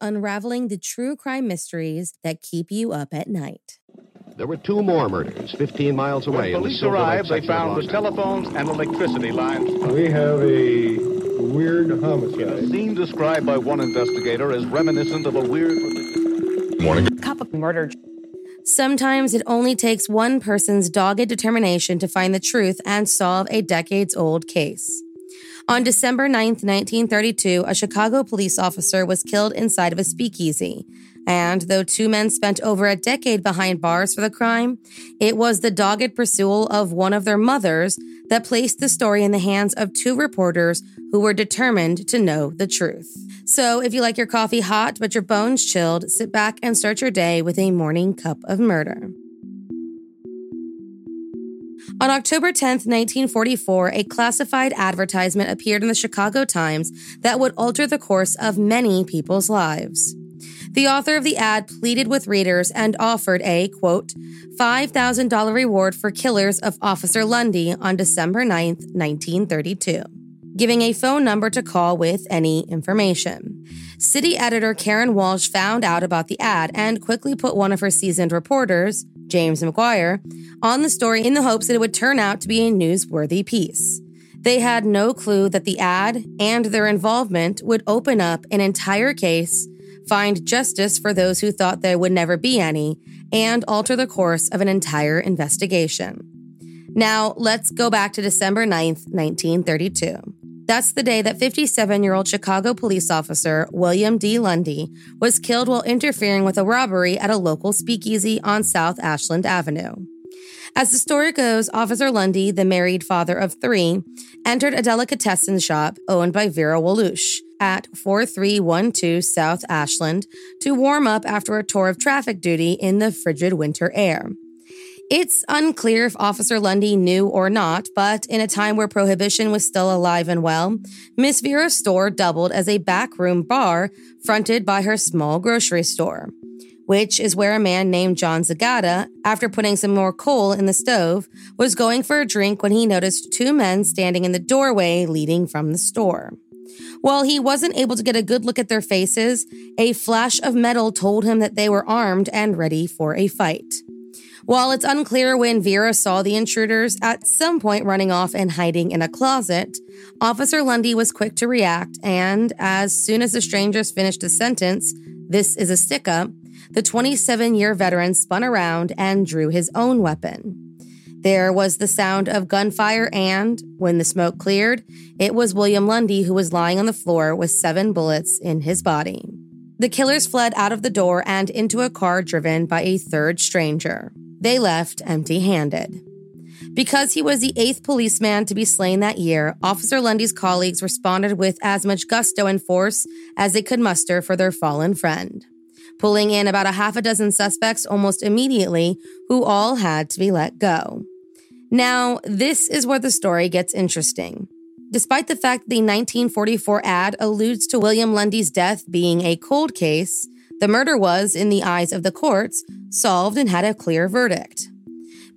unraveling the true crime mysteries that keep you up at night. There were two more murders 15 miles away. When in the police Silver arrived, they found the telephones and electricity lines. We have a weird A homicide. scene described by one investigator as reminiscent of a weird. Morning. cup of murder. Sometimes it only takes one person's dogged determination to find the truth and solve a decades old case. On December 9th, 1932, a Chicago police officer was killed inside of a speakeasy. And though two men spent over a decade behind bars for the crime, it was the dogged pursuit of one of their mothers that placed the story in the hands of two reporters who were determined to know the truth. So if you like your coffee hot but your bones chilled, sit back and start your day with a morning cup of murder. On October 10, 1944, a classified advertisement appeared in the Chicago Times that would alter the course of many people's lives. The author of the ad pleaded with readers and offered a, quote, $5,000 reward for killers of Officer Lundy on December 9, 1932, giving a phone number to call with any information. City editor Karin Walsh found out about the ad and quickly put one of her seasoned reporters, James McGuire, on the story in the hopes that it would turn out to be a newsworthy piece. They had no clue that the ad and their involvement would open up an entire case, find justice for those who thought there would never be any, and alter the course of an entire investigation. Now, let's go back to December 9th, 1932. That's the day that 57 year old Chicago police officer William D. Lundy was killed while interfering with a robbery at a local speakeasy on South Ashland Avenue. As the story goes, Officer Lundy, the married father of three, entered a delicatessen shop owned by Vera Walush at 4312 South Ashland to warm up after a tour of traffic duty in the frigid winter air. It's unclear if Officer Lundy knew or not, but in a time where prohibition was still alive and well, Miss Vera's store doubled as a backroom bar fronted by her small grocery store, which is where a man named John Zagata, after putting some more coal in the stove, was going for a drink when he noticed two men standing in the doorway leading from the store. While he wasn't able to get a good look at their faces, a flash of metal told him that they were armed and ready for a fight. While it's unclear when Vera saw the intruders at some point running off and hiding in a closet, Officer Lundy was quick to react, and as soon as the strangers finished a sentence, this is a stick up, the 27 year veteran spun around and drew his own weapon. There was the sound of gunfire, and when the smoke cleared, it was William Lundy who was lying on the floor with seven bullets in his body. The killers fled out of the door and into a car driven by a third stranger. They left empty handed. Because he was the eighth policeman to be slain that year, Officer Lundy's colleagues responded with as much gusto and force as they could muster for their fallen friend, pulling in about a half a dozen suspects almost immediately, who all had to be let go. Now, this is where the story gets interesting. Despite the fact the 1944 ad alludes to William Lundy's death being a cold case, the murder was, in the eyes of the courts, solved and had a clear verdict.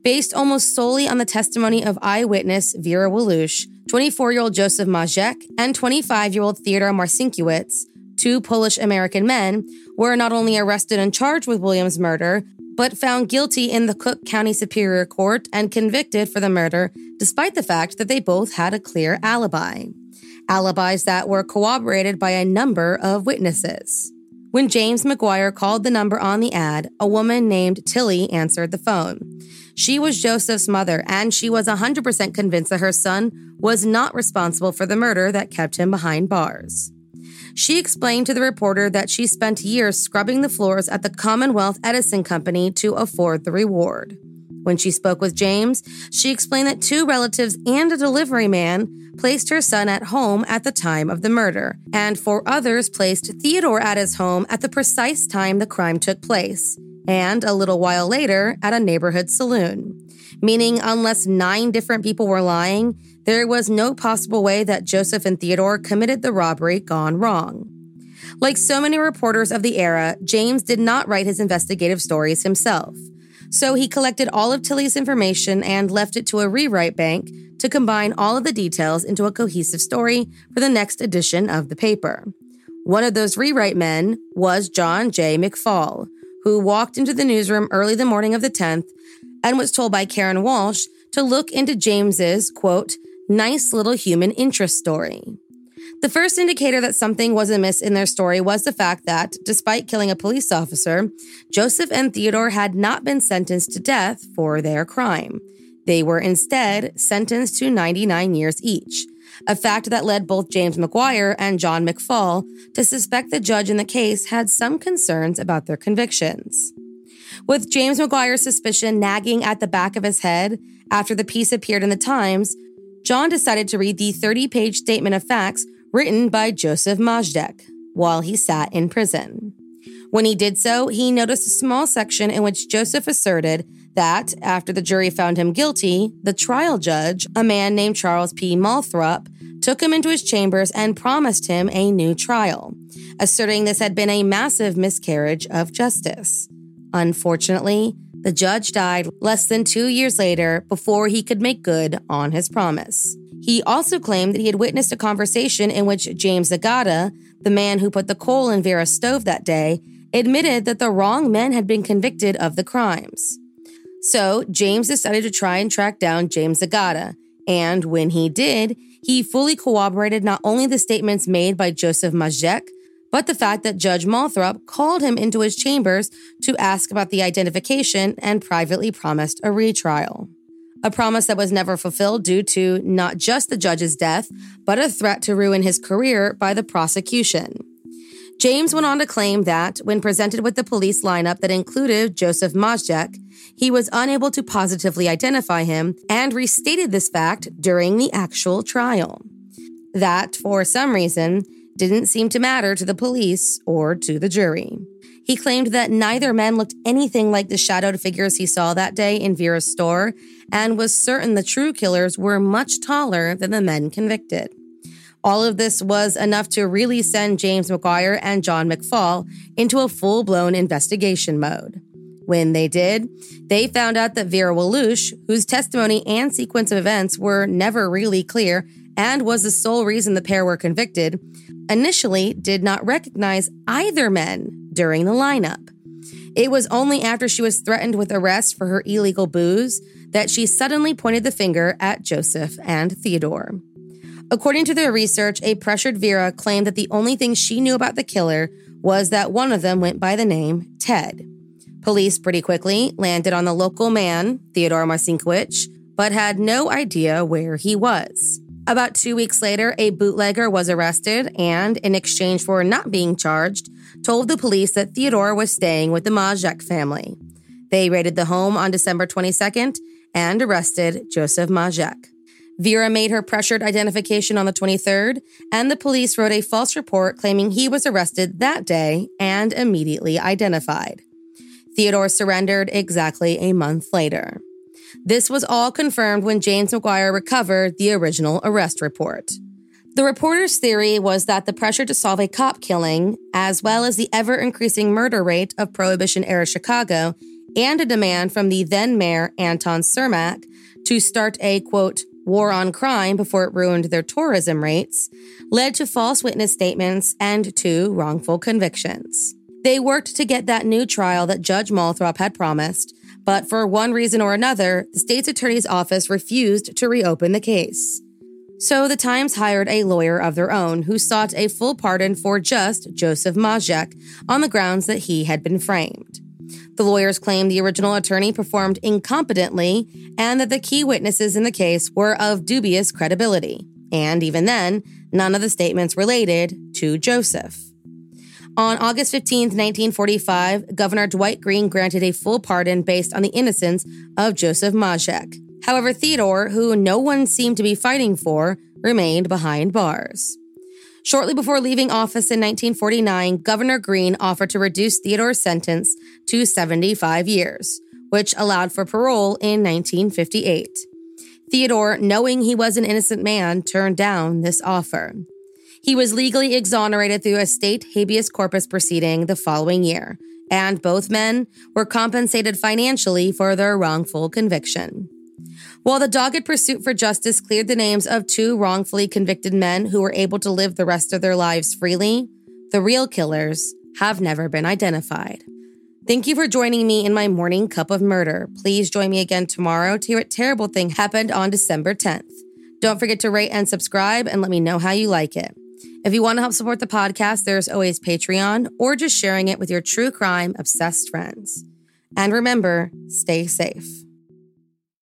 Based almost solely on the testimony of eyewitness Vera Walush, 24 year old Joseph Majczek, and 25 year old Theodore Marcinkiewicz, two Polish American men, were not only arrested and charged with William's murder, but found guilty in the Cook County Superior Court and convicted for the murder, despite the fact that they both had a clear alibi. Alibis that were corroborated by a number of witnesses. When James McGuire called the number on the ad, a woman named Tilly answered the phone. She was Joseph's mother, and she was 100% convinced that her son was not responsible for the murder that kept him behind bars. She explained to the reporter that she spent years scrubbing the floors at the Commonwealth Edison Company to afford the reward. When she spoke with James, she explained that two relatives and a delivery man placed her son at home at the time of the murder, and four others placed Theodore at his home at the precise time the crime took place, and a little while later at a neighborhood saloon. Meaning, unless nine different people were lying, there was no possible way that Joseph and Theodore committed the robbery gone wrong. Like so many reporters of the era, James did not write his investigative stories himself. So he collected all of Tilly's information and left it to a rewrite bank to combine all of the details into a cohesive story for the next edition of the paper. One of those rewrite men was John J. McPhaul, who walked into the newsroom early the morning of the 10th and was told by Karin Walsh to look into James's, quote, nice little human interest story. The first indicator that something was amiss in their story was the fact that, despite killing a police officer, Joseph and Theodore had not been sentenced to death for their crime. They were instead sentenced to 99 years each, a fact that led both James McGuire and John McPhaul to suspect the judge in the case had some concerns about their convictions. With James McGuire's suspicion nagging at the back of his head after the piece appeared in the Times, John decided to read the 30 page statement of facts written by Joseph Majczek while he sat in prison. When he did so, he noticed a small section in which Joseph asserted that, after the jury found him guilty, the trial judge, a man named Charles P. Molthrop, took him into his chambers and promised him a new trial, asserting this had been a massive miscarriage of justice. Unfortunately, the judge died less than two years later before he could make good on his promise. He also claimed that he had witnessed a conversation in which James Zagata, the man who put the coal in Vera's stove that day, admitted that the wrong men had been convicted of the crimes. So James decided to try and track down James Zagata, and when he did, he fully corroborated not only the statements made by Joseph Majczek, but the fact that Judge Molthrop called him into his chambers to ask about the identification and privately promised a retrial. A promise that was never fulfilled due to not just the judge's death, but a threat to ruin his career by the prosecution. James went on to claim that, when presented with the police lineup that included Joseph Majczek, he was unable to positively identify him and restated this fact during the actual trial. That, for some reason, didn't seem to matter to the police or to the jury. He claimed that neither man looked anything like the shadowed figures he saw that day in Vera's store and was certain the true killers were much taller than the men convicted. All of this was enough to really send James McGuire and John McPhaul into a full blown investigation mode. When they did, they found out that Vera Walush, whose testimony and sequence of events were never really clear and was the sole reason the pair were convicted, initially did not recognize either men during the lineup. It was only after she was threatened with arrest for her illegal booze that she suddenly pointed the finger at Joseph and Theodore. According to their research, a pressured Vera claimed that the only thing she knew about the killer was that one of them went by the name Ted. Police pretty quickly landed on the local man, Theodore Marcinkiewicz, but had no idea where he was. About two weeks later, a bootlegger was arrested and, in exchange for not being charged, told the police that Theodore was staying with the Majczek family. They raided the home on December 22nd and arrested Joseph Majczek. Vera made her pressured identification on the 23rd, and the police wrote a false report claiming he was arrested that day and immediately identified. Theodore surrendered exactly a month later. This was all confirmed when James McGuire recovered the original arrest report. The reporter's theory was that the pressure to solve a cop killing, as well as the ever increasing murder rate of Prohibition era Chicago, and a demand from the then mayor Anton Cermak to start a quote, war on crime before it ruined their tourism rates, led to false witness statements and two wrongful convictions. They worked to get that new trial that Judge Molthrop had promised, but for one reason or another, the state's attorney's office refused to reopen the case. So the Times hired a lawyer of their own who sought a full pardon for just Joseph Majczek on the grounds that he had been framed. The lawyers claimed the original attorney performed incompetently and that the key witnesses in the case were of dubious credibility. And even then, none of the statements related to Joseph. On August 15, 1945, Governor Dwight Green granted a full pardon based on the innocence of Joseph Mazurek. However, Theodore, who no one seemed to be fighting for, remained behind bars. Shortly before leaving office in 1949, Governor Green offered to reduce Theodore's sentence to 75 years, which allowed for parole in 1958. Theodore, knowing he was an innocent man, turned down this offer. He was legally exonerated through a state habeas corpus proceeding the following year, and both men were compensated financially for their wrongful conviction. While the dogged pursuit for justice cleared the names of two wrongfully convicted men who were able to live the rest of their lives freely, the real killers have never been identified. Thank you for joining me in my morning cup of murder. Please join me again tomorrow to hear what terrible thing happened on December 10th. Don't forget to rate and subscribe and let me know how you like it. If you want to help support the podcast, there's always Patreon or just sharing it with your true crime obsessed friends. And remember, stay safe.